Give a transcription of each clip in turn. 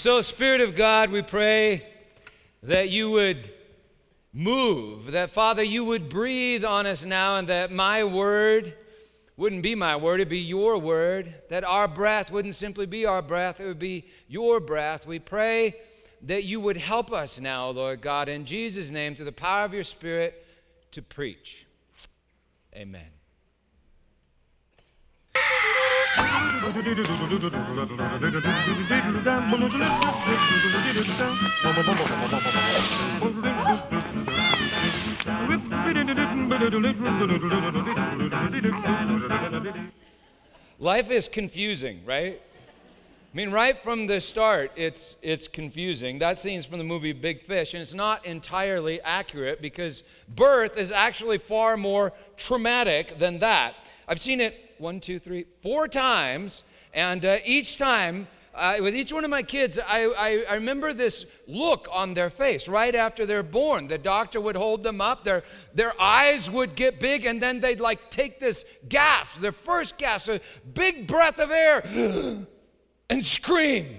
So, Spirit of God, we pray that you would move, that Father, you would breathe on us now, and that my word wouldn't be my word, it'd be your word, that our breath wouldn't simply be our breath, it would be your breath. We pray that you would help us now, Lord God, in Jesus' name, through the power of your Spirit, to preach. Amen. Life is confusing, right? I mean, right from the start, it's, it's confusing. That scene's from the movie Big Fish, and it's not entirely accurate because birth is actually far more traumatic than that. I've seen it one, two, three, four times, and uh, each time uh, with each one of my kids, I, I, I, remember this look on their face right after they're born. The doctor would hold them up, their, their eyes would get big, and then they'd like take this gasp, their first gasp, a big breath of air, and scream.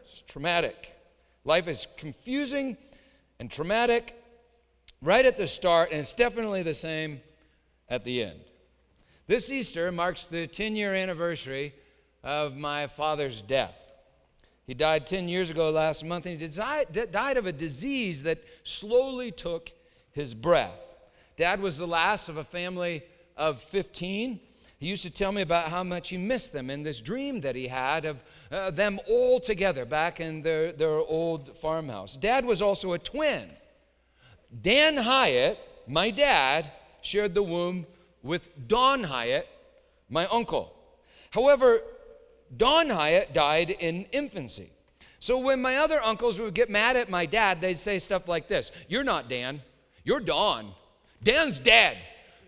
It's traumatic. Life is confusing and traumatic right at the start, and it's definitely the same at the end. This Easter marks the 10 year anniversary of my father's death. He died 10 years ago last month, and he died of a disease that slowly took his breath. Dad was the last of a family of 15. He used to tell me about how much he missed them and this dream that he had of uh, them all together back in their, their old farmhouse. Dad was also a twin. Dan Hyatt, my dad, shared the womb with Don Hyatt, my uncle. However, Don Hyatt died in infancy. So when my other uncles would get mad at my dad, they'd say stuff like this You're not Dan, you're Don. Dan's dead.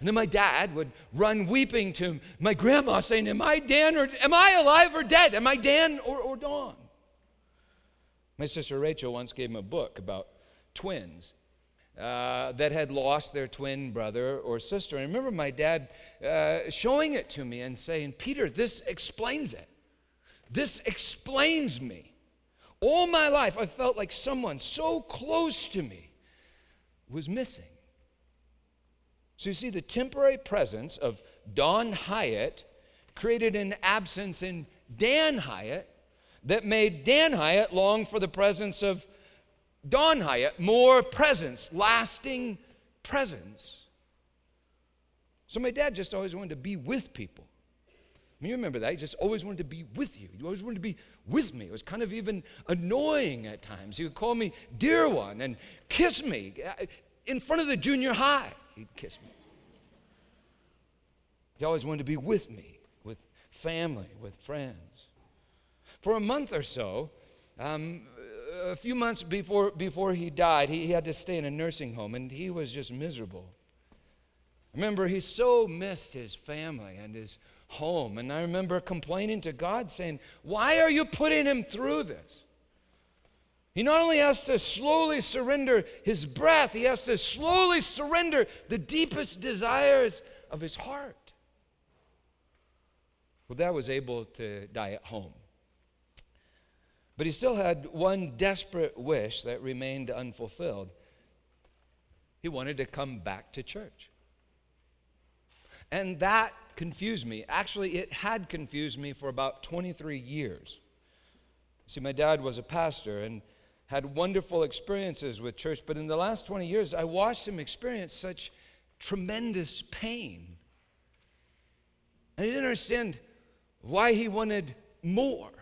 And then my dad would run weeping to my grandma saying, Am I Dan or am I alive or dead? Am I Dan or, or Don? My sister Rachel once gave him a book about twins. Uh, that had lost their twin brother or sister. I remember my dad uh, showing it to me and saying, Peter, this explains it. This explains me. All my life, I felt like someone so close to me was missing. So you see, the temporary presence of Don Hyatt created an absence in Dan Hyatt that made Dan Hyatt long for the presence of Don Hyatt, more presence, lasting presence. So my dad just always wanted to be with people mean, you remember that. He just always wanted to be with you. He always wanted to be with me. It was kind of even annoying at times. He would call me dear one and kiss me in front of the junior high. He'd kiss me. He always wanted to be with me, with family, with friends. For a month or so, um, a few months before, before he died, he, he had to stay in a nursing home, and he was just miserable. Remember, he so missed his family and his home. And I remember complaining to God, saying, Why are you putting him through this? He not only has to slowly surrender his breath, he has to slowly surrender the deepest desires of his heart. Well, Dad was able to die at home. But he still had one desperate wish that remained unfulfilled. He wanted to come back to church. And that confused me. Actually, it had confused me for about 23 years. See, my dad was a pastor and had wonderful experiences with church, but in the last 20 years, I watched him experience such tremendous pain. I didn't understand why he wanted more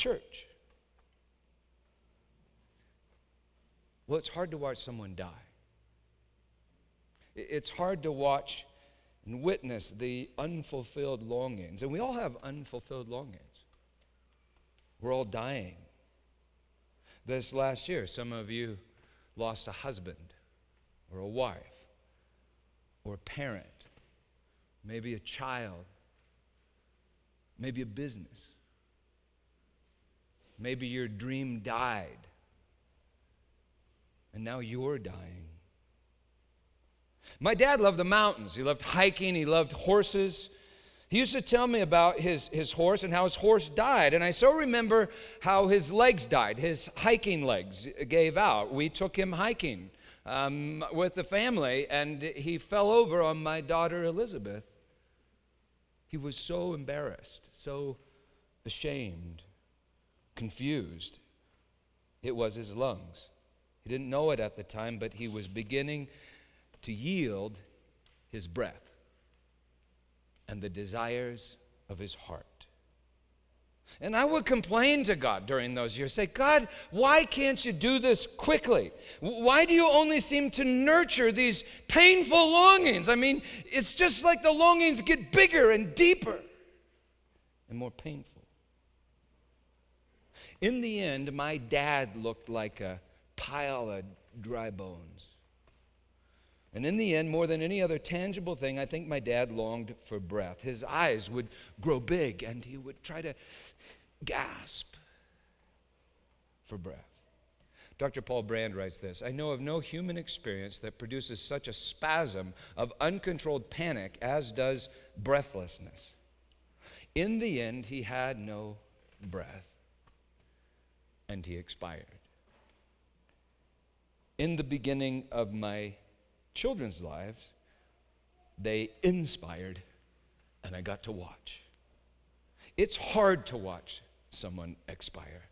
church. Well, it's hard to watch someone die. It's hard to watch and witness the unfulfilled longings. And we all have unfulfilled longings. We're all dying. This last year, some of you lost a husband or a wife or a parent, maybe a child, maybe a business. Maybe your dream died, and now you're dying. My dad loved the mountains. He loved hiking. He loved horses. He used to tell me about his, his horse and how his horse died. And I so remember how his legs died. His hiking legs gave out. We took him hiking um, with the family, and he fell over on my daughter Elizabeth. He was so embarrassed, so ashamed, confused. It was his lungs. He didn't know it at the time, but he was beginning to yield his breath and the desires of his heart. And I would complain to God during those years, say, God, why can't you do this quickly? Why do you only seem to nurture these painful longings? I mean, it's just like the longings get bigger and deeper and more painful. In the end, my dad looked like a pile of dry bones. And in the end, more than any other tangible thing, I think my dad longed for breath. His eyes would grow big and he would try to gasp for breath. Dr. Paul Brand writes this I know of no human experience that produces such a spasm of uncontrolled panic as does breathlessness. In the end, he had no breath and he expired. In the beginning of my children's lives, they inspired, and I got to watch. It's hard to watch someone expire,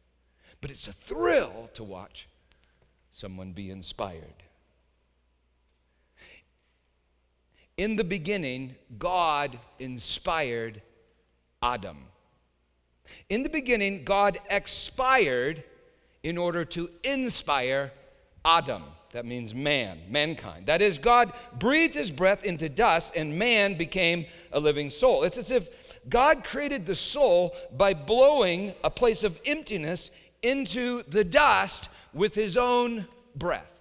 but it's a thrill to watch someone be inspired. In the beginning, God inspired Adam. In the beginning, God expired in order to inspire Adam. That means man, mankind. That is, God breathed his breath into dust and man became a living soul. It's as if God created the soul by blowing a place of emptiness into the dust with his own breath.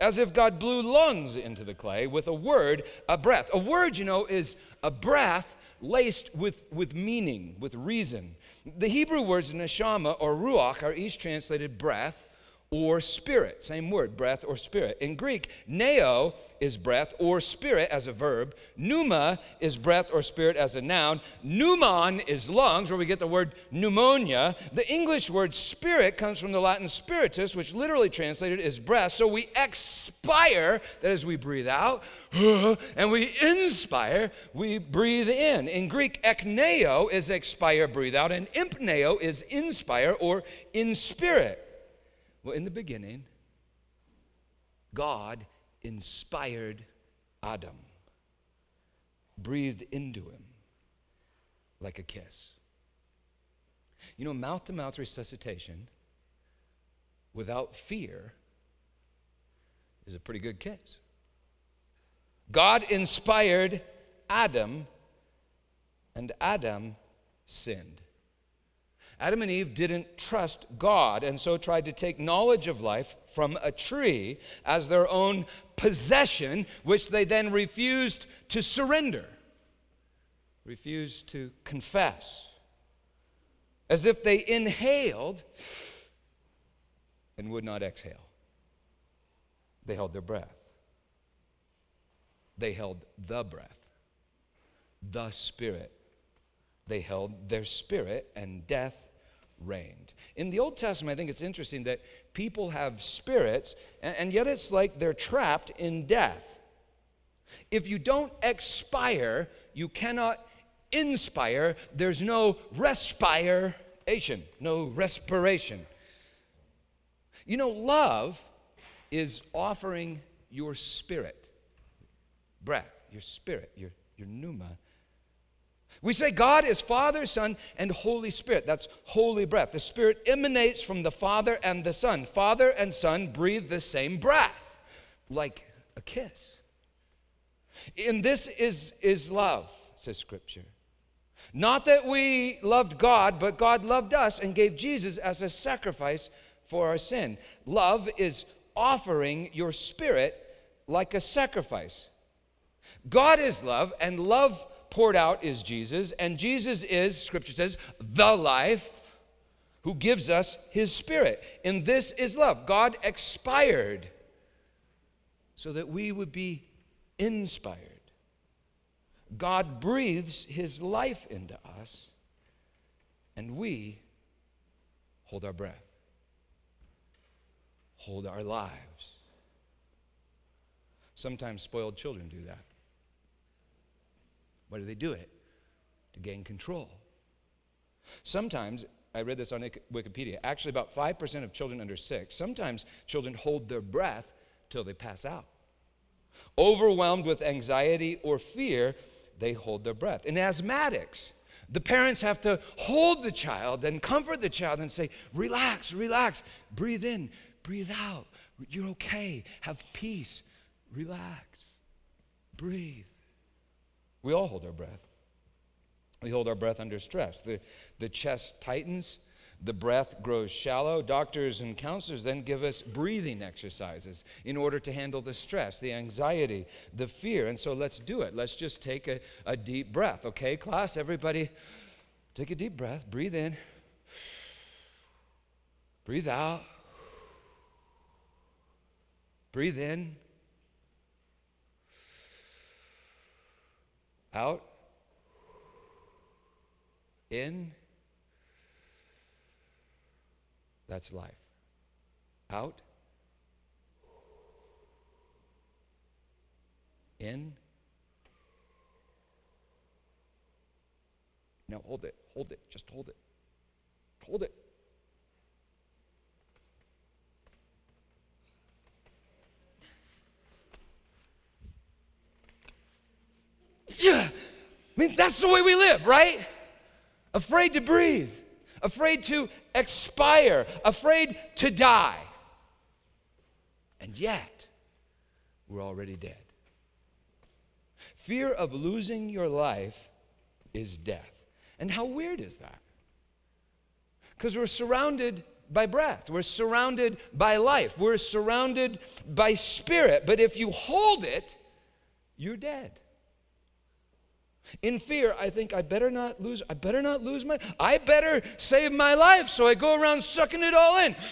As if God blew lungs into the clay with a word, a breath. A word, you know, is a breath laced with, with meaning, with reason. The Hebrew words neshama or ruach are each translated breath or spirit. Same word, breath or spirit. In Greek, neo is breath or spirit as a verb. Pneuma is breath or spirit as a noun. Pneumon is lungs, where we get the word pneumonia. The English word spirit comes from the Latin spiritus, which literally translated is breath. So we expire, that is, we breathe out, and we inspire, we breathe in. In Greek, ekneo is expire, breathe out, and impneo is inspire or in spirit. Well, in the beginning, God inspired Adam, breathed into him like a kiss. You know, mouth to mouth resuscitation without fear is a pretty good kiss. God inspired Adam, and Adam sinned. Adam and Eve didn't trust God and so tried to take knowledge of life from a tree as their own possession, which they then refused to surrender, refused to confess, as if they inhaled and would not exhale. They held their breath. They held the breath, the Spirit. They held their spirit, and death reigned. In the Old Testament, I think it's interesting that people have spirits, and, yet it's like they're trapped in death. If you don't expire, you cannot inspire. There's no respiration, no respiration. You know, love is offering your spirit, breath, your spirit, your, your pneuma, we say God is Father, Son, and Holy Spirit. That's holy breath. The Spirit emanates from the Father and the Son. Father and Son breathe the same breath, like a kiss. And this is, is love, says Scripture. Not that we loved God, but God loved us and gave Jesus as a sacrifice for our sin. Love is offering your spirit like a sacrifice. God is love, and love poured out is Jesus, and Jesus is, Scripture says, the life who gives us his Spirit. And this is love. God expired so that we would be inspired. God breathes his life into us, and we hold our breath, hold our lives. Sometimes spoiled children do that. Why do they do it? To gain control. Sometimes, I read this on Wikipedia, actually, about 5% of children under six, sometimes children hold their breath till they pass out. Overwhelmed with anxiety or fear, they hold their breath. In asthmatics, the parents have to hold the child and comfort the child and say, Relax, relax, breathe in, breathe out. You're okay. Have peace. Relax. Breathe. We all hold our breath. We hold our breath under stress. The, the chest tightens, the breath grows shallow. Doctors and counselors then give us breathing exercises in order to handle the stress, the anxiety, the fear. And so let's do it. Let's just take a, a deep breath. Okay, class, everybody, take a deep breath. Breathe in, breathe out, breathe in, out, in That's life. Out. In. Now hold it. Hold it. Just hold it. Hold it. Yeah. I mean, that's the way we live, right? Afraid to breathe afraid to expire, afraid to die. And yet, we're already dead. Fear of losing your life is death. And how weird is that? Because we're surrounded by breath, we're surrounded by life, we're surrounded by spirit. But if you hold it, you're dead. In fear, I think I better not lose, I better not lose my, I better save my life. So I go around sucking it all in.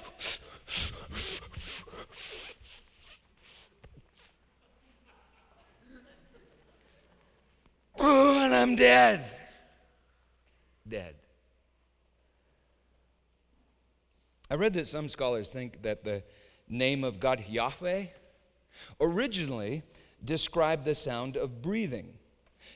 Oh, and I'm dead. Dead. I read that some scholars think that the name of God, Yahweh, originally described the sound of breathing.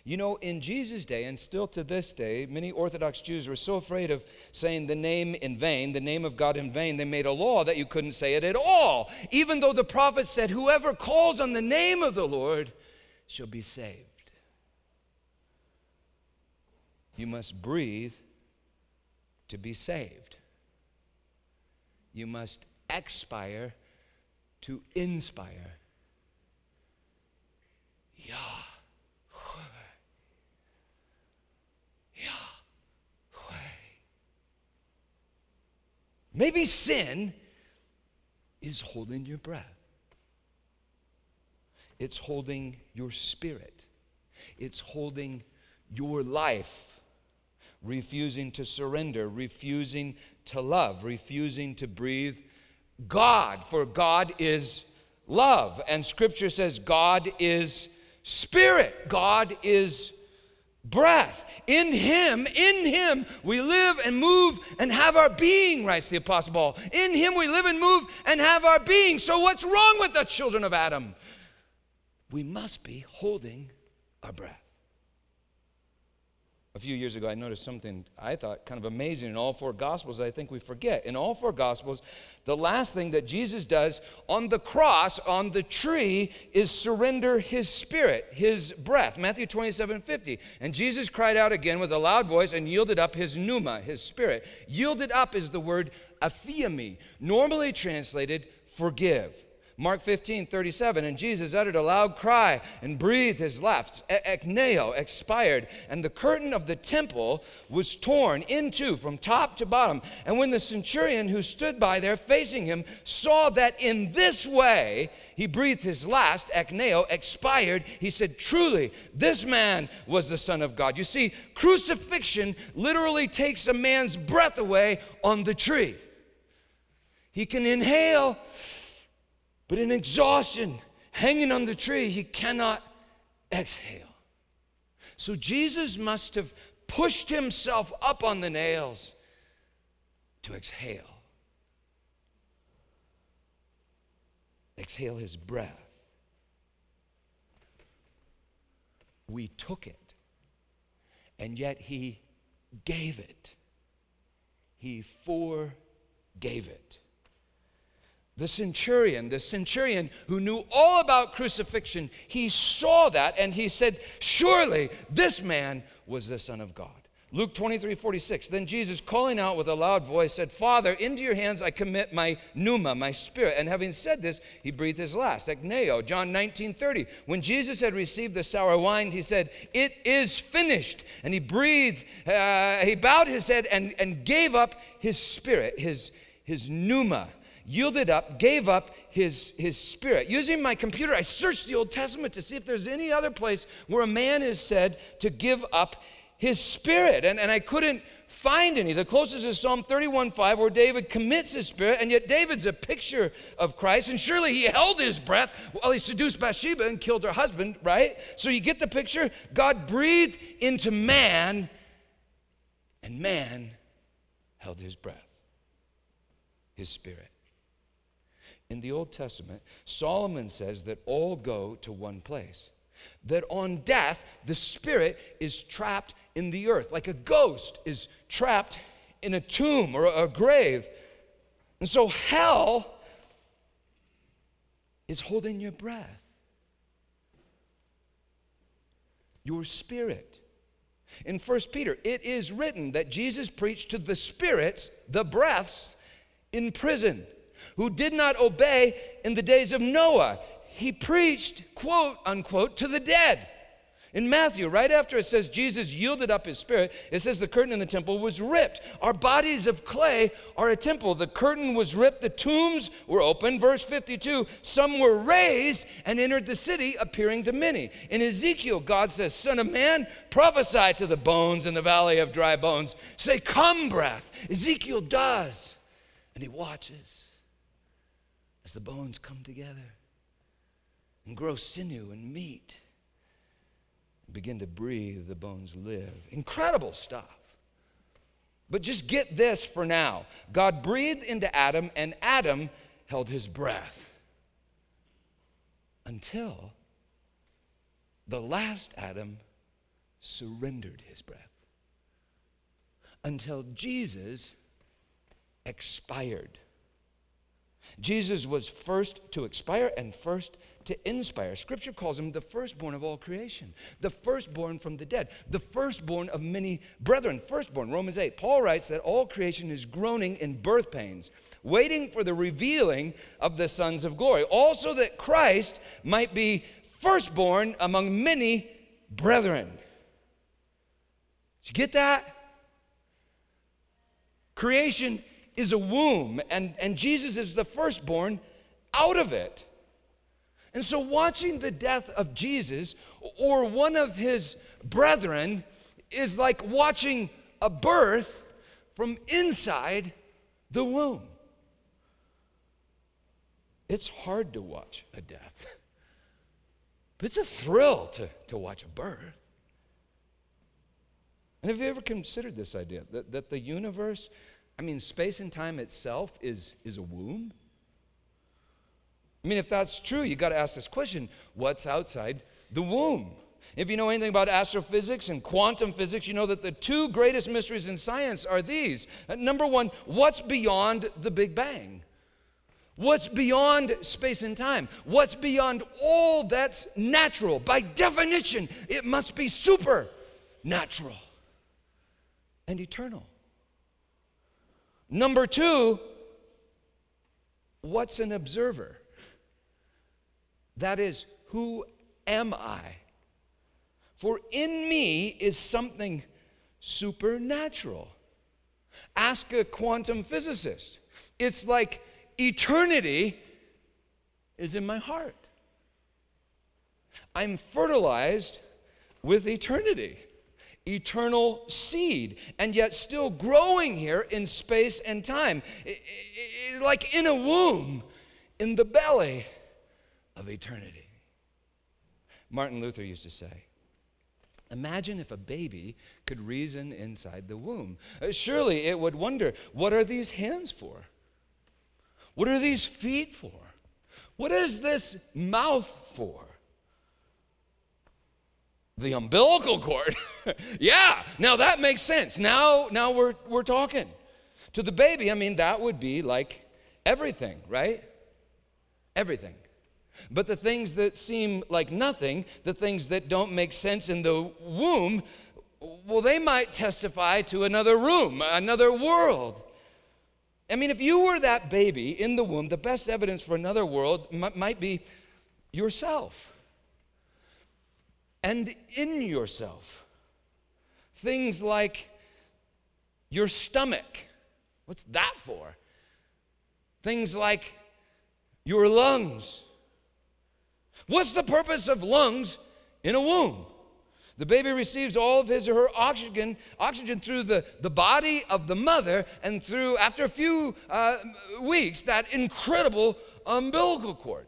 You know, in Jesus' day, and still to this day, many Orthodox Jews were so afraid of saying the name in vain, the name of God in vain, they made a law that you couldn't say it at all. Even though the prophet said, Whoever calls on the name of the Lord shall be saved. You must breathe to be saved. You must expire to inspire. Yah. Maybe sin is holding your breath. It's holding your spirit. It's holding your life, refusing to surrender, refusing to love, refusing to breathe God, for God is love. And scripture says God is spirit, God is breath. In Him, in Him, we live and move and have our being, writes the Apostle Paul. In Him we live and move and have our being. So, what's wrong with the children of Adam? We must be holding our breath. A few years ago, I noticed something I thought kind of amazing in all four Gospels. I think we forget. In all four Gospels, the last thing that Jesus does on the cross, on the tree, is surrender his spirit, his breath. Matthew 27 50. And Jesus cried out again with a loud voice and yielded up his pneuma, his spirit. Yielded up is the word aphiemi, normally translated forgive. Mark 15, 37, and Jesus uttered a loud cry and breathed his last. Ekneo expired, and the curtain of the temple was torn in two from top to bottom. And when the centurion who stood by there facing him saw that in this way he breathed his last, Ekneo expired, he said, Truly, this man was the Son of God. You see, crucifixion literally takes a man's breath away on the tree. He can inhale but in exhaustion, hanging on the tree, he cannot exhale. So Jesus must have pushed himself up on the nails to exhale. Exhale his breath. We took it, and yet he gave it. He forgave it. The centurion, the centurion who knew all about crucifixion, he saw that and he said, Surely this man was the Son of God. Luke 23, 46. Then Jesus, calling out with a loud voice, said, Father, into your hands I commit my pneuma, my spirit. And having said this, he breathed his last. Ekneo, John 19, 30. When Jesus had received the sour wine, he said, It is finished. And he breathed, uh, he bowed his head and, and gave up his spirit, his, his pneuma yielded up, gave up his, his spirit. Using my computer, I searched the Old Testament to see if there's any other place where a man is said to give up his spirit. And, and I couldn't find any. The closest is Psalm 31:5, where David commits his spirit, and yet David's a picture of Christ, and surely he held his breath while he seduced Bathsheba and killed her husband, right? So you get the picture? God breathed into man, and man held his breath, his spirit. In the Old Testament, Solomon says that all go to one place. That on death, the spirit is trapped in the earth, like a ghost is trapped in a tomb or a grave. And so hell is holding your breath, your spirit. In 1 Peter, it is written that Jesus preached to the spirits, the breaths, in prison who did not obey in the days of Noah. He preached, quote unquote, to the dead. In Matthew, right after it says Jesus yielded up his spirit, it says the curtain in the temple was ripped. Our bodies of clay are a temple. The curtain was ripped, the tombs were opened. Verse 52 some were raised and entered the city, appearing to many. In Ezekiel, God says, Son of man, prophesy to the bones in the valley of dry bones. Say, Come, breath. Ezekiel does. And he watches as the bones come together and grow sinew and meat. and Begin to breathe, the bones live. Incredible stuff. But just get this for now God breathed into Adam, and Adam held his breath until the last Adam surrendered his breath. Until Jesus expired. Jesus was first to expire and first to inspire. Scripture calls him the firstborn of all creation, the firstborn from the dead, the firstborn of many brethren. Firstborn, Romans 8. Paul writes that all creation is groaning in birth pains, waiting for the revealing of the sons of glory. Also, that Christ might be firstborn among many brethren. Did you get that? Creation is a womb, and, and Jesus is the firstborn out of it. And so, watching the death of Jesus or one of his brethren is like watching a birth from inside the womb. It's hard to watch a death, but it's a thrill to, to watch a birth. And have you ever considered this idea that, that the universe I mean, space and time itself is, is a womb. I mean, if that's true, you got to ask this question what's outside the womb? If you know anything about astrophysics and quantum physics, you know that the two greatest mysteries in science are these. Uh, number one, what's beyond the Big Bang? What's beyond space and time? What's beyond all that's natural? By definition, it must be supernatural and eternal. Number two, what's an observer? That is, who am I? For in me is something supernatural. Ask a quantum physicist. It's like eternity is in my heart. I'm fertilized with eternity eternal seed, and yet still growing here in space and time, like in a womb, in the belly of eternity. Martin Luther used to say, Imagine if a baby could reason inside the womb. Uh, surely it would wonder what are these hands for? What are these feet for? What is this mouth for? The umbilical cord. yeah, now that makes sense. Now, now we're, we're talking. To the baby, I mean, that would be like everything, right? Everything. But the things that seem like nothing, the things that don't make sense in the womb, well, they might testify to another room, another world. I mean, if you were that baby in the womb, the best evidence for another world m- might be yourself. And in yourself. Things like your stomach. What's that for? Things like your lungs What's the purpose of lungs in a womb? The baby receives all of his or her oxygen, oxygen through the, the body of the mother and through, after a few uh, weeks, that incredible umbilical cord.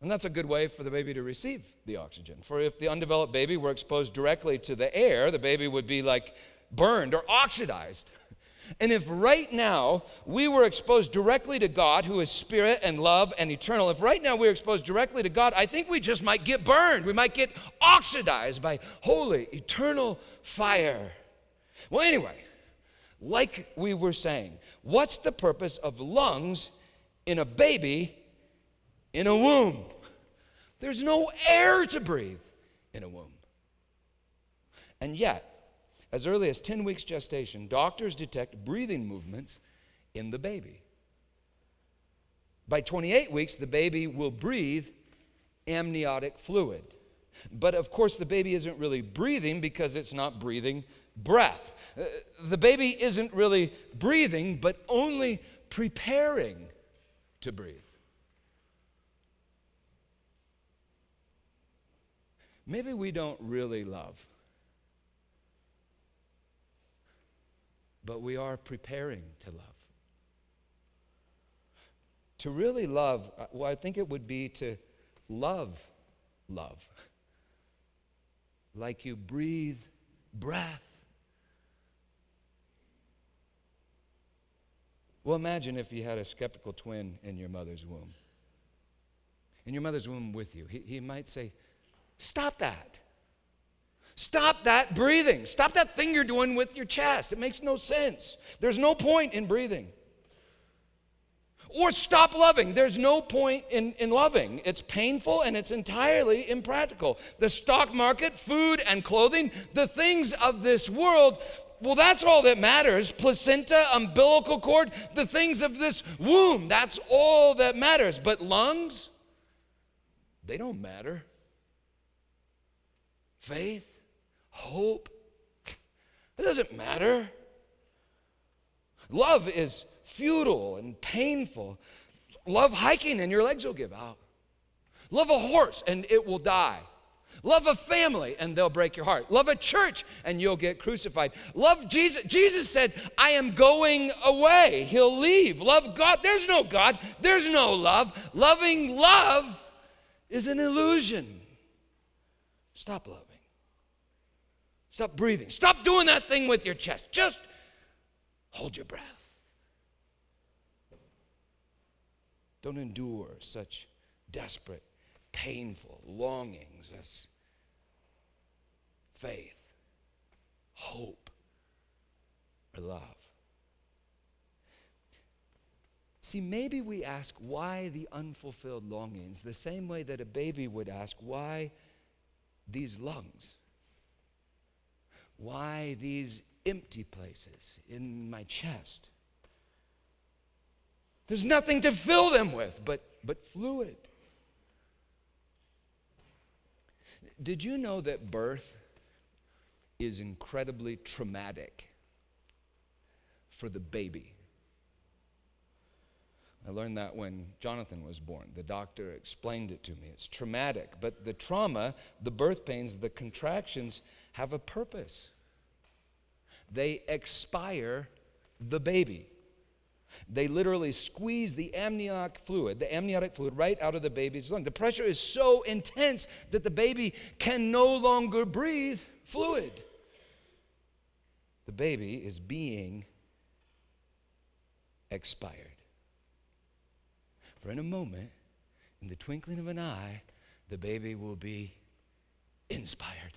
And that's a good way for the baby to receive the oxygen. For if the undeveloped baby were exposed directly to the air, the baby would be like burned or oxidized. And if right now we were exposed directly to God, who is spirit and love and eternal, if right now we are exposed directly to God, I think we just might get burned. We might get oxidized by holy, eternal fire. Well, anyway, like we were saying, what's the purpose of lungs in a baby in a womb? There's no air to breathe in a womb. And yet, as early as 10 weeks gestation, doctors detect breathing movements in the baby. By 28 weeks, the baby will breathe amniotic fluid. But of course, the baby isn't really breathing because it's not breathing breath. Uh, the baby isn't really breathing, but only preparing to breathe. Maybe we don't really love. but we are preparing to love. To really love, uh, well, I think it would be to love love. Like you breathe breath. Well, imagine if you had a skeptical twin in your mother's womb. In your mother's womb with you. He, he might say, Stop that. Stop that breathing. Stop that thing you're doing with your chest. It makes no sense. There's no point in breathing. Or stop loving. There's no point in, in loving. It's painful and it's entirely impractical. The stock market, food and clothing, the things of this world, well, that's all that matters. Placenta, umbilical cord, the things of this womb, that's all that matters. But lungs, they don't matter. Faith, hope. It doesn't matter. Love is futile and painful. Love hiking and your legs will give out. Love a horse and it will die. Love a family and they'll break your heart. Love a church and you'll get crucified. Love Jesus. Jesus said, I am going away. He'll leave. Love God. There's no God. There's no love. Loving love is an illusion. Stop loving. Stop breathing. Stop doing that thing with your chest. Just hold your breath. Don't endure such desperate, painful longings as faith, hope, or love. See, maybe we ask why the unfulfilled longings the same way that a baby would ask, why these lungs? Why these empty places in my chest? There's nothing to fill them with but, but fluid. Did you know that birth is incredibly traumatic for the baby? I learned that when Jonathan was born. The doctor explained it to me. It's traumatic, but the trauma, the birth pains, the contractions, have a purpose. They expire the baby. they literally squeeze the amniotic fluid, the amniotic fluid right out of the baby's lung. The pressure is so intense that the baby can no longer breathe fluid. The baby is being expired. For in a moment, in the twinkling of an eye, the baby will be inspired.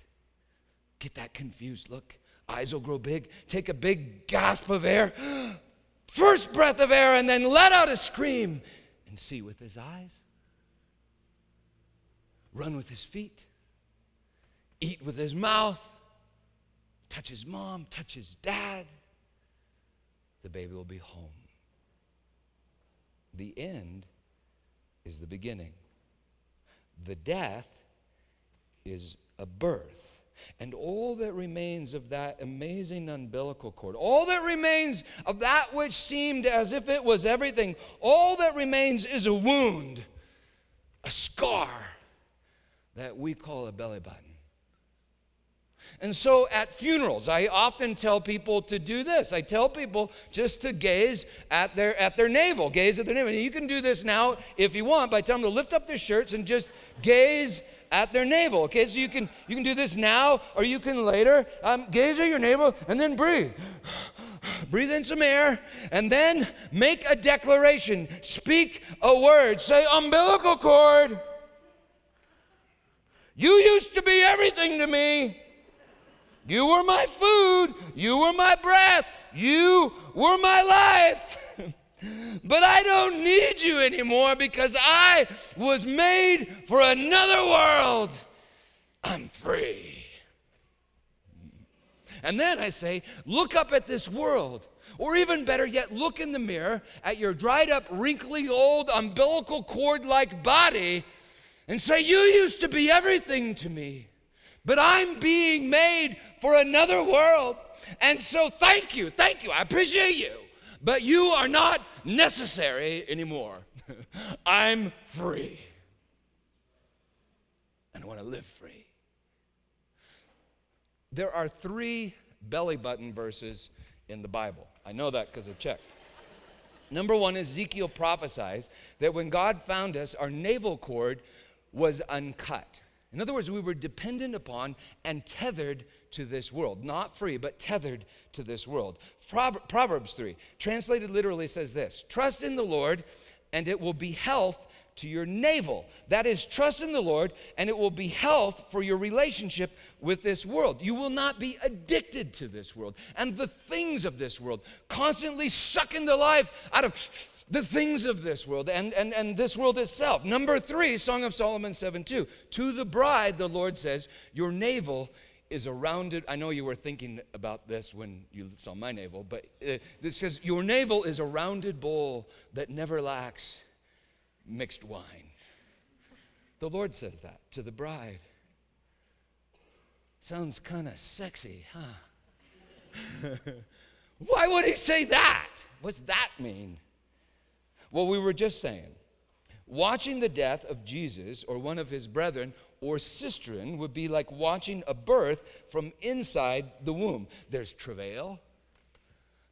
Get that confused look. Eyes will grow big. Take a big gasp of air. First breath of air, and then let out a scream and see with his eyes. Run with his feet. Eat with his mouth. Touch his mom. Touch his dad. The baby will be home. The end is the beginning. The death is a birth. And all that remains of that amazing umbilical cord, all that remains of that which seemed as if it was everything, all that remains is a wound, a scar that we call a belly button. And so at funerals, I often tell people to do this. I tell people just to gaze at their at their navel, gaze at their navel. And you can do this now if you want by telling them to lift up their shirts and just gaze at their navel. Okay, so you can you can do this now or you can later. Um, gaze at your navel and then breathe. breathe in some air and then make a declaration. Speak a word. Say umbilical cord. You used to be everything to me. You were my food. You were my breath. You were my life. But I don't need you anymore because I was made for another world. I'm free. And then I say, look up at this world. Or even better yet, look in the mirror at your dried up, wrinkly, old, umbilical cord like body and say, You used to be everything to me, but I'm being made for another world. And so thank you, thank you, I appreciate you, but you are not necessary anymore. I'm free. And I want to live free. There are three belly button verses in the Bible. I know that because I checked. Number one, Ezekiel prophesies that when God found us, our navel cord was uncut. In other words, we were dependent upon and tethered to this world. Not free, but tethered to this world. Proverbs 3, translated literally, says this Trust in the Lord, and it will be health to your navel. That is, trust in the Lord, and it will be health for your relationship with this world. You will not be addicted to this world and the things of this world, constantly sucking the life out of the things of this world and, and, and this world itself. Number three, Song of Solomon 7 2. To the bride, the Lord says, Your navel is a rounded, I know you were thinking about this when you saw my navel, but uh, this says, Your navel is a rounded bowl that never lacks mixed wine. The Lord says that to the bride. Sounds kind of sexy, huh? Why would he say that? What's that mean? Well, we were just saying, watching the death of Jesus or one of his brethren or sisterin would be like watching a birth from inside the womb. There's travail,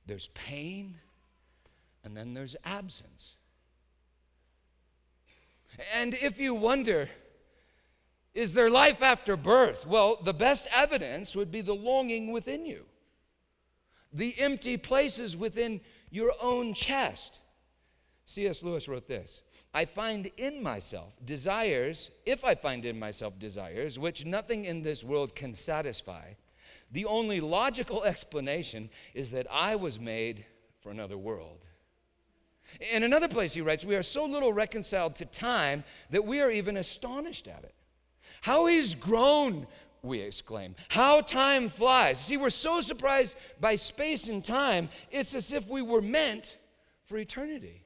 there's pain, and then there's absence. And if you wonder, is there life after birth? Well, the best evidence would be the longing within you, the empty places within your own chest. C.S. Lewis wrote this I find in myself desires, if I find in myself desires, which nothing in this world can satisfy, the only logical explanation is that I was made for another world. In another place, he writes, We are so little reconciled to time that we are even astonished at it. How he's grown, we exclaim. How time flies. See, we're so surprised by space and time, it's as if we were meant for eternity.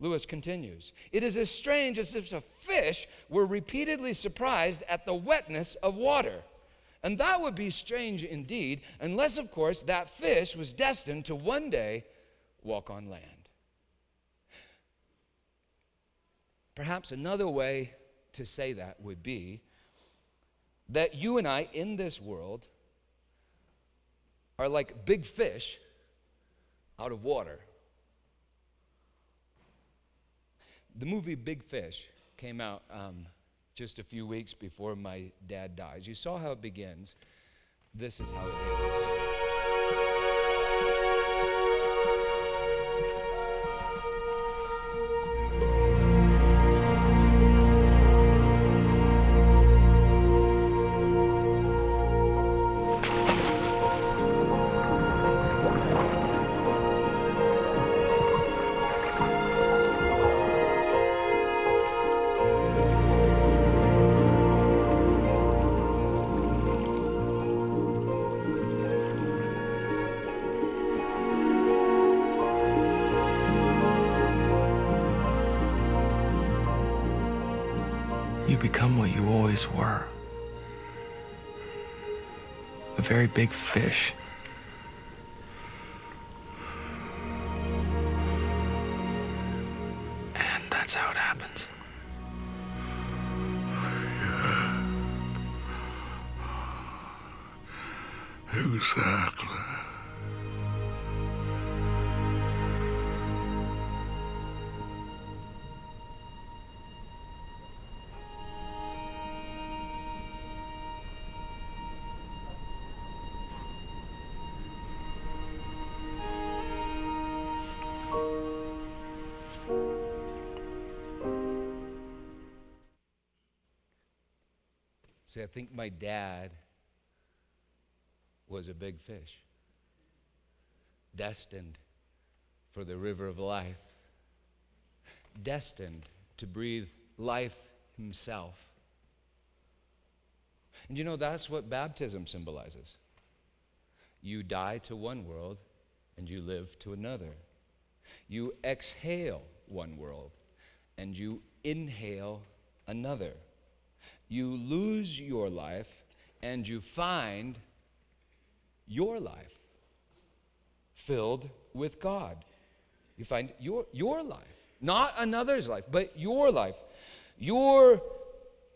Lewis continues It is as strange as if a fish were repeatedly surprised at the wetness of water. And that would be strange indeed, unless, of course, that fish was destined to one day walk on land. Perhaps another way to say that would be that you and I in this world are like big fish out of water. The movie Big Fish came out um, just a few weeks before my dad dies. You saw how it begins. This is how it ends. Very big fish. See, I think my dad was a big fish, destined for the river of life, destined to breathe life himself. And you know, that's what baptism symbolizes. You die to one world and you live to another. You exhale one world and you inhale another. You lose your life and you find your life filled with God. You find your, your life, not another's life, but your life. Your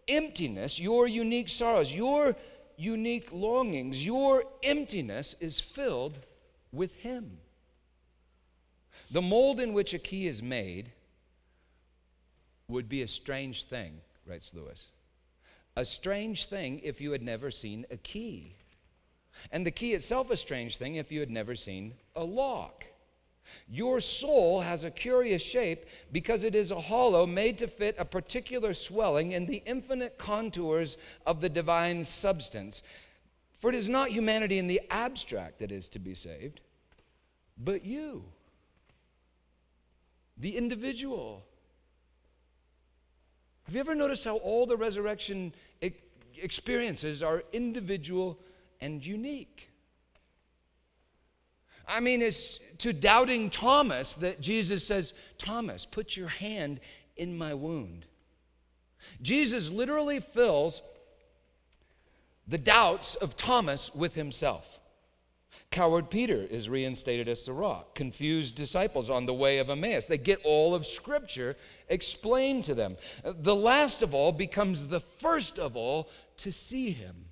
emptiness, your unique sorrows, your unique longings, your emptiness is filled with Him. The mold in which a key is made would be a strange thing, writes Lewis. A strange thing if you had never seen a key. And the key itself a strange thing if you had never seen a lock. Your soul has a curious shape because it is a hollow made to fit a particular swelling in the infinite contours of the divine substance. For it is not humanity in the abstract that is to be saved, but you, the individual. Have you ever noticed how all the resurrection experiences are individual and unique? I mean, it's to doubting Thomas that Jesus says, Thomas, put your hand in my wound. Jesus literally fills the doubts of Thomas with himself. Coward Peter is reinstated as the rock. Confused disciples on the way of Emmaus. They get all of Scripture explained to them. The last of all becomes the first of all to see him.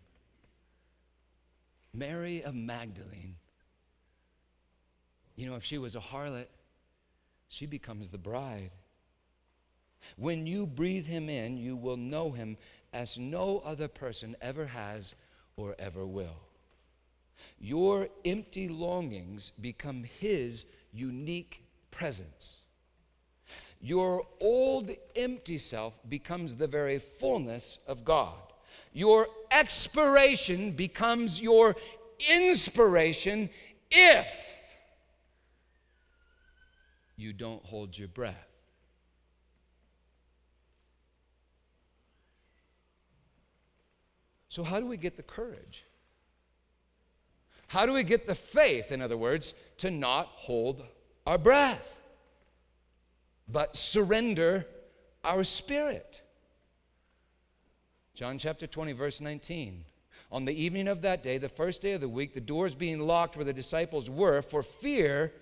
Mary of Magdalene. You know, if she was a harlot, she becomes the bride. When you breathe him in, you will know him as no other person ever has or ever will. Your empty longings become his unique presence. Your old empty self becomes the very fullness of God. Your expiration becomes your inspiration if you don't hold your breath. So, how do we get the courage? How do we get the faith, in other words, to not hold our breath, but surrender our spirit? John chapter 20, verse 19. On the evening of that day, the first day of the week, the doors being locked where the disciples were for fear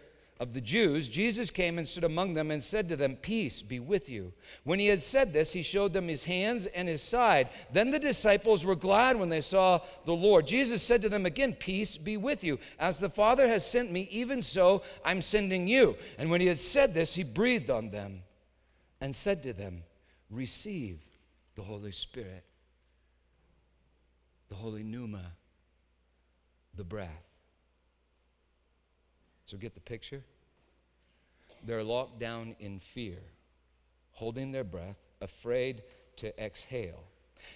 of the Jews, Jesus came and stood among them and said to them, Peace be with you. When he had said this, he showed them his hands and his side. Then the disciples were glad when they saw the Lord. Jesus said to them again, Peace be with you. As the Father has sent me, even so I'm sending you. And when he had said this, he breathed on them and said to them, Receive the Holy Spirit, the Holy Pneuma, the breath. So get the picture? They're locked down in fear, holding their breath, afraid to exhale.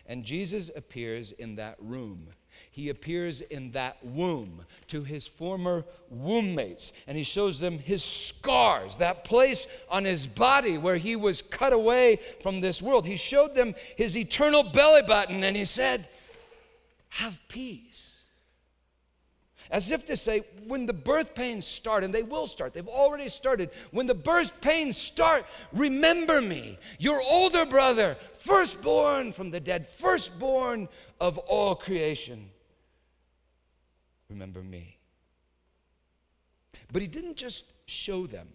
And Jesus appears in that room. He appears in that womb to his former womb mates, and he shows them his scars, that place on his body where he was cut away from this world. He showed them his eternal belly button, and he said, Have peace. As if to say, when the birth pains start, and they will start, they've already started. When the birth pains start, remember me, your older brother, firstborn from the dead, firstborn of all creation. Remember me. But he didn't just show them,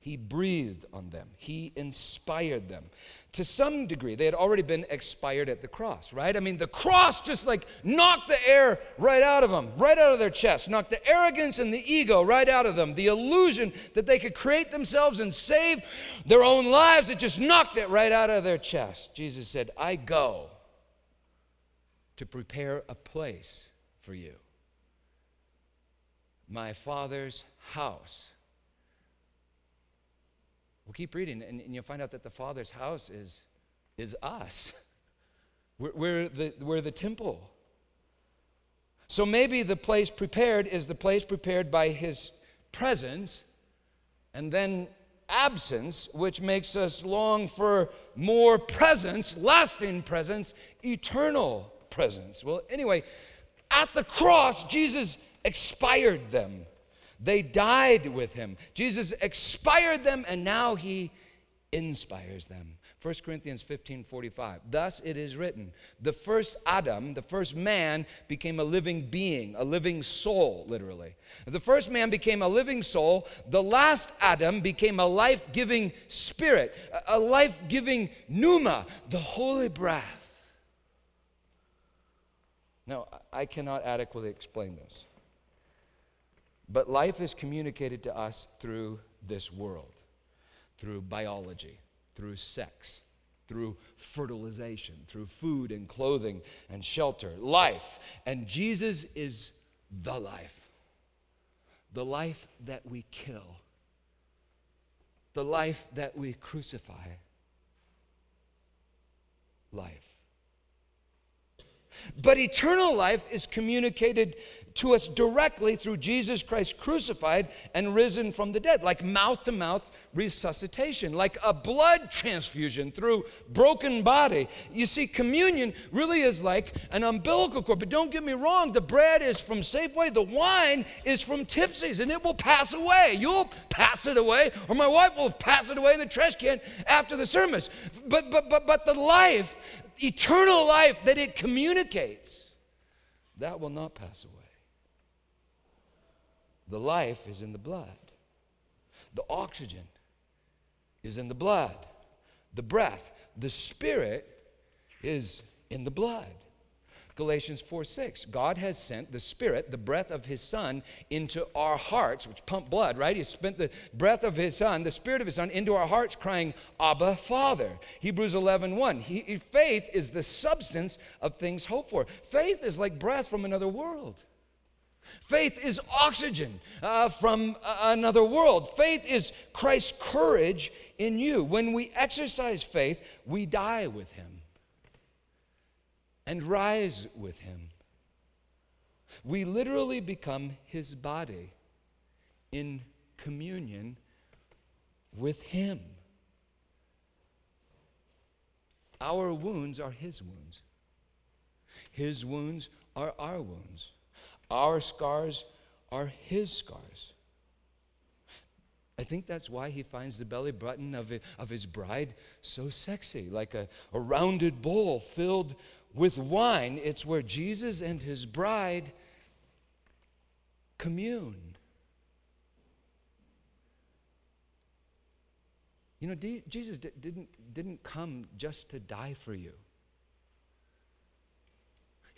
he breathed on them, he inspired them to some degree, they had already been expired at the cross, right? I mean, the cross just like knocked the air right out of them, right out of their chest, knocked the arrogance and the ego right out of them. The illusion that they could create themselves and save their own lives, it just knocked it right out of their chest. Jesus said, I go to prepare a place for you. My Father's house We'll keep reading, and, and you'll find out that the Father's house is, is us. We're, we're, the, we're the temple. So maybe the place prepared is the place prepared by His presence, and then absence, which makes us long for more presence, lasting presence, eternal presence. Well, anyway, at the cross, Jesus expired them. They died with him. Jesus expired them, and now he inspires them. 1 Corinthians 15 45. Thus it is written the first Adam, the first man, became a living being, a living soul, literally. The first man became a living soul. The last Adam became a life giving spirit, a life giving pneuma, the holy breath. Now, I cannot adequately explain this. But life is communicated to us through this world, through biology, through sex, through fertilization, through food and clothing and shelter. Life. And Jesus is the life. The life that we kill, the life that we crucify. Life. But eternal life is communicated to us directly through Jesus Christ crucified and risen from the dead, like mouth to mouth resuscitation, like a blood transfusion through broken body. You see, communion really is like an umbilical cord. But don't get me wrong, the bread is from Safeway, the wine is from Tipsy's, and it will pass away. You'll pass it away, or my wife will pass it away in the trash can after the service. But but but but the life, eternal life that it communicates, that will not pass away. The life is in the blood. The oxygen is in the blood. The breath, the spirit is in the blood. Galatians 4 6. God has sent the Spirit, the breath of His Son, into our hearts, which pump blood, right? He spent the breath of His Son, the Spirit of His Son, into our hearts, crying, Abba, Father. Hebrews 11 1. He, faith is the substance of things hoped for. Faith is like breath from another world. Faith is oxygen uh, from another world. Faith is Christ's courage in you. When we exercise faith, we die with Him and rise with Him. We literally become His body in communion with Him. Our wounds are His wounds, His wounds are our wounds. Our scars are his scars. I think that's why he finds the belly button of, of his bride so sexy, like a, a rounded bowl filled with wine. It's where Jesus and his bride commune. You know, Jesus didn't, didn't come just to die for you.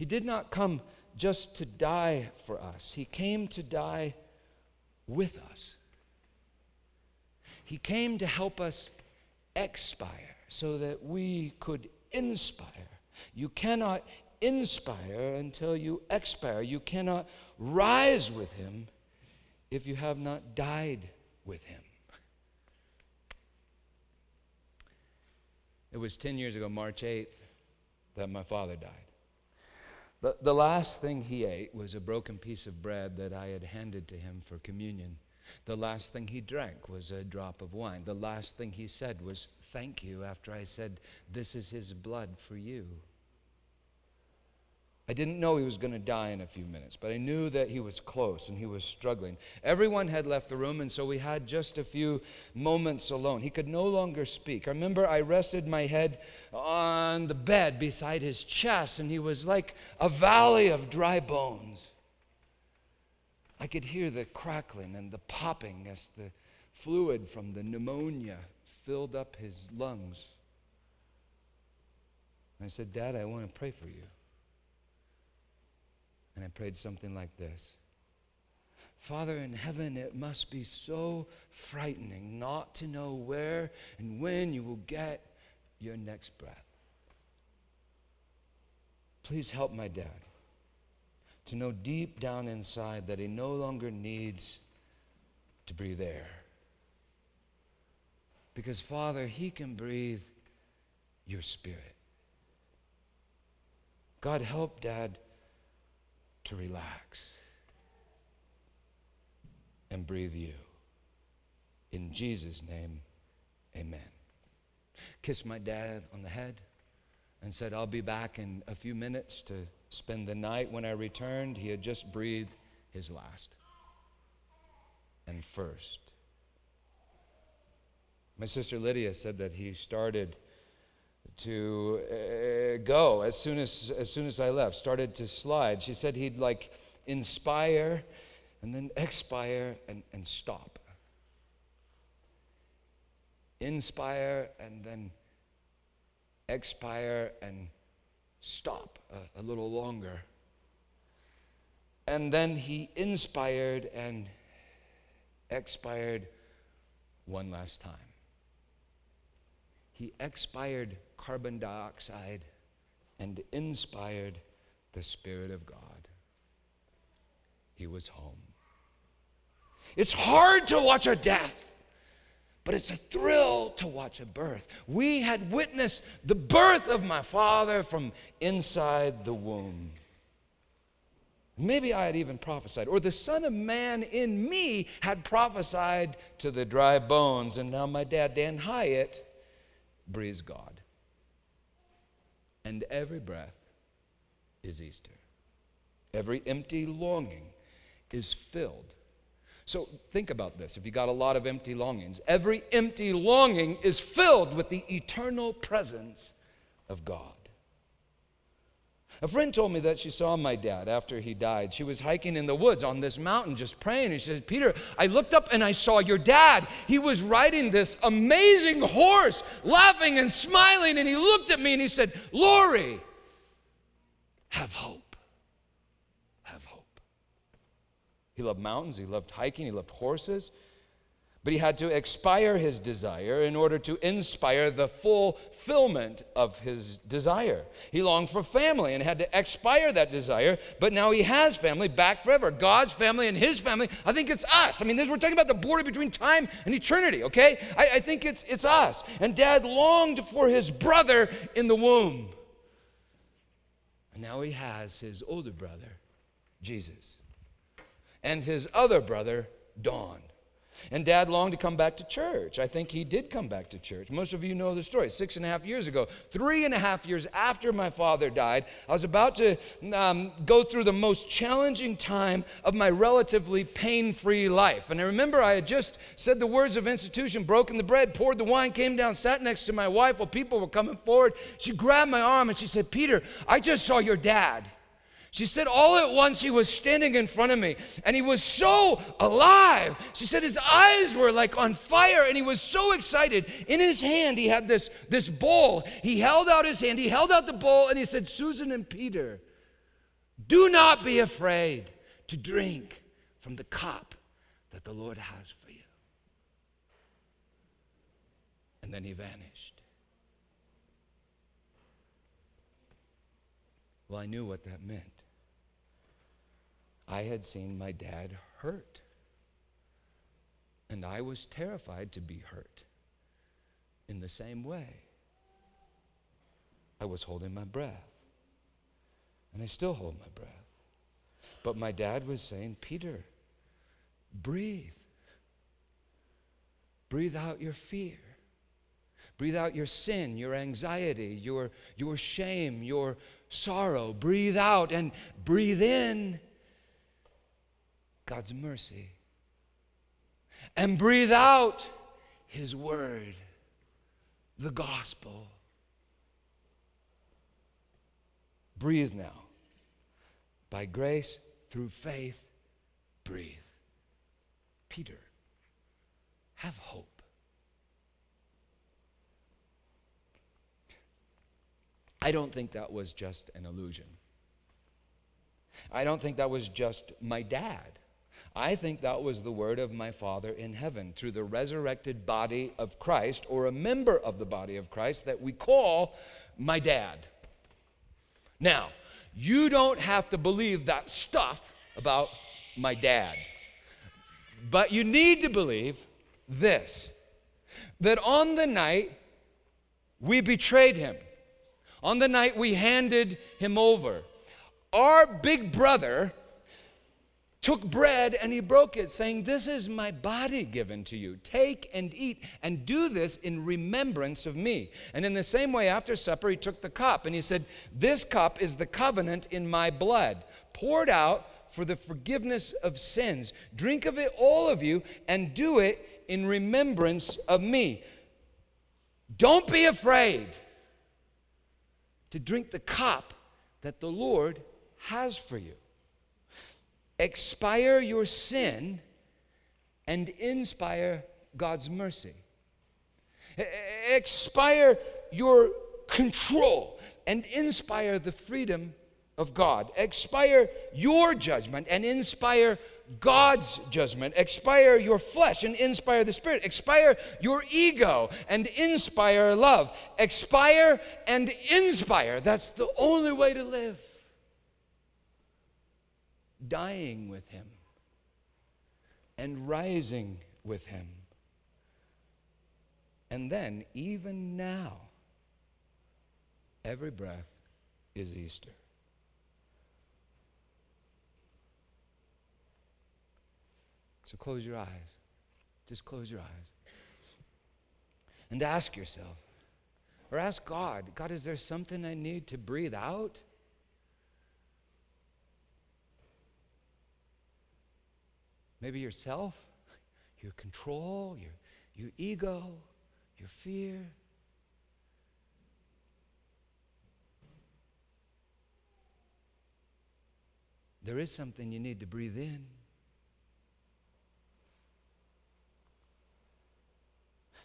He did not come just to die for us, He came to die with us. He came to help us expire so that we could inspire. You cannot inspire until you expire. You cannot rise with him if you have not died with him. It was 10 years ago, March 8th, that my father died. The, the last thing he ate was a broken piece of bread that I had handed to him for communion. The last thing he drank was a drop of wine. The last thing he said was, Thank you, after I said, This is his blood for you. I didn't know he was going to die in a few minutes, but I knew that he was close and he was struggling. Everyone had left the room, and so we had just a few moments alone. He could no longer speak. I remember I rested my head on the bed beside his chest, and he was like a valley of dry bones. I could hear the crackling and the popping as the fluid from the pneumonia filled up his lungs. I said, Dad, I want to pray for you. And I prayed something like this Father in heaven, it must be so frightening not to know where and when you will get your next breath. Please help my dad to know deep down inside that he no longer needs to breathe air. Because, Father, he can breathe your spirit. God, help Dad to relax and breathe you. In Jesus' name, amen. Kissed my dad on the head and said, I'll be back in a few minutes to spend the night. When I returned, he had just breathed his last and first. My sister Lydia said that he started to uh, go as soon as, as soon as I left, started to slide. She said he'd like inspire and then expire and, and stop. Inspire and then expire and stop a, a little longer. And then he inspired and expired one last time. He expired carbon dioxide and inspired the Spirit of God. He was home. It's hard to watch a death, but it's a thrill to watch a birth. We had witnessed the birth of my father from inside the womb. Maybe I had even prophesied, or the Son of Man in me had prophesied to the dry bones, and now my dad, Dan Hyatt, breathes God and every breath is Easter. Every empty longing is filled. So think about this if you got a lot of empty longings, every empty longing is filled with the eternal presence of God. A friend told me that she saw my dad after he died. She was hiking in the woods on this mountain just praying. And she said, Peter, I looked up and I saw your dad. He was riding this amazing horse, laughing and smiling. And he looked at me and he said, Lori, have hope. Have hope. He loved mountains, he loved hiking, he loved horses. But he had to expire his desire in order to inspire the fulfillment of his desire. He longed for family and had to expire that desire, but now he has family back forever. God's family and his family. I think it's us. I mean, we're talking about the border between time and eternity, okay? I, I think it's, it's us. And dad longed for his brother in the womb. And now he has his older brother, Jesus, and his other brother, Dawn. And dad longed to come back to church. I think he did come back to church. Most of you know the story. Six and a half years ago, three and a half years after my father died, I was about to um, go through the most challenging time of my relatively pain free life. And I remember I had just said the words of institution, broken the bread, poured the wine, came down, sat next to my wife while people were coming forward. She grabbed my arm and she said, Peter, I just saw your dad. She said, all at once he was standing in front of me and he was so alive. She said his eyes were like on fire and he was so excited. In his hand, he had this, this bowl. He held out his hand, he held out the bowl and he said, Susan and Peter, do not be afraid to drink from the cup that the Lord has for you. And then he vanished. Well, I knew what that meant. I had seen my dad hurt. And I was terrified to be hurt in the same way. I was holding my breath. And I still hold my breath. But my dad was saying, Peter, breathe. Breathe out your fear. Breathe out your sin, your anxiety, your, your shame, your sorrow. Breathe out and breathe in God's mercy. And breathe out His word, the gospel. Breathe now. By grace, through faith, breathe. Peter, have hope. I don't think that was just an illusion. I don't think that was just my dad. I think that was the word of my Father in heaven through the resurrected body of Christ, or a member of the body of Christ that we call my dad. Now, you don't have to believe that stuff about my dad, but you need to believe this that on the night we betrayed him, on the night we handed him over, our big brother took bread and he broke it, saying, This is my body given to you. Take and eat, and do this in remembrance of me. And in the same way, after supper, he took the cup and he said, This cup is the covenant in my blood, poured out for the forgiveness of sins. Drink of it, all of you, and do it in remembrance of me. Don't be afraid to drink the cup that the Lord has for you expire your sin and inspire God's mercy. Expire your control and inspire the freedom of God. Expire your judgment and inspire God's judgment. Expire your flesh and inspire the Spirit. Expire your ego and inspire love. Expire and inspire. That's the only way to live dying with him and rising with him. And then, even now, every breath is Easter. So close your eyes. Just close your eyes. And ask yourself, or ask God, God, is there something I need to breathe out? Maybe yourself, your control, your, your ego, your fear. There is something you need to breathe in.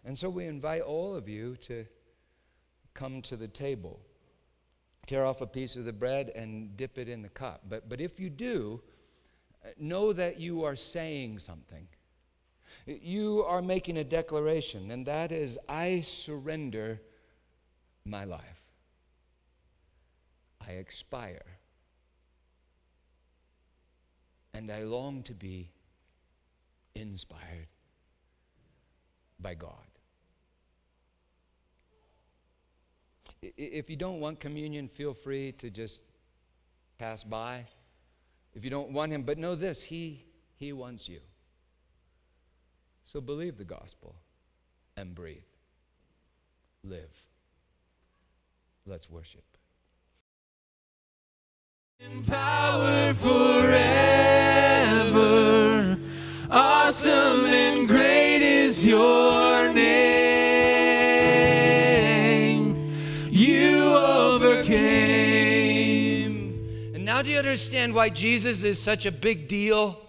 And so we invite all of you to come to the table. Tear off a piece of the bread and dip it in the cup. But, but if you do, know that you are saying something. You are making a declaration, and that is I surrender my life. I expire. And I long to be inspired by God. If you don't want communion, feel free to just pass by if you don't want him. But know this he, he wants you. So believe the gospel and breathe. Live. Let's worship. In power forever, awesome and great is your name. Now, do you understand why Jesus is such a big deal?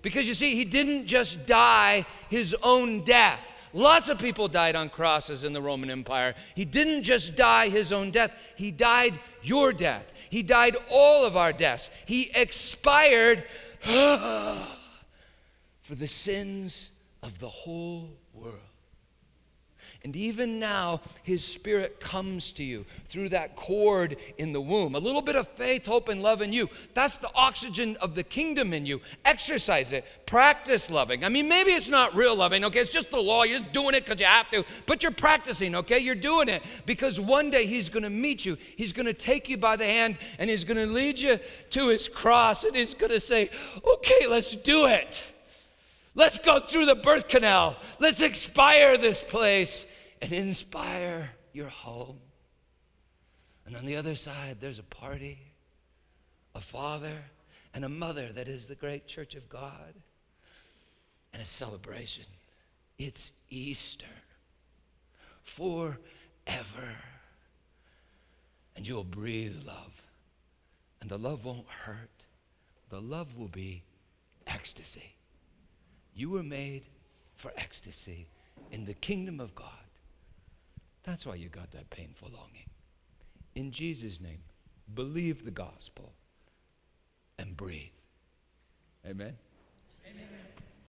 Because you see, he didn't just die his own death. Lots of people died on crosses in the Roman Empire. He didn't just die his own death, he died your death. He died all of our deaths. He expired for the sins of the whole. And even now, His Spirit comes to you through that cord in the womb. A little bit of faith, hope, and love in you. That's the oxygen of the kingdom in you. Exercise it. Practice loving. I mean, maybe it's not real loving, okay? It's just the law. You're just doing it because you have to, but you're practicing, okay? You're doing it because one day He's going to meet you. He's going to take you by the hand and He's going to lead you to His cross and He's going to say, okay, let's do it. Let's go through the birth canal. Let's expire this place and inspire your home. And on the other side, there's a party, a father, and a mother that is the great church of God, and a celebration. It's Easter forever. And you'll breathe love. And the love won't hurt, the love will be ecstasy. You were made for ecstasy in the kingdom of God. That's why you got that painful longing. In Jesus' name, believe the gospel and breathe. Amen. Amen.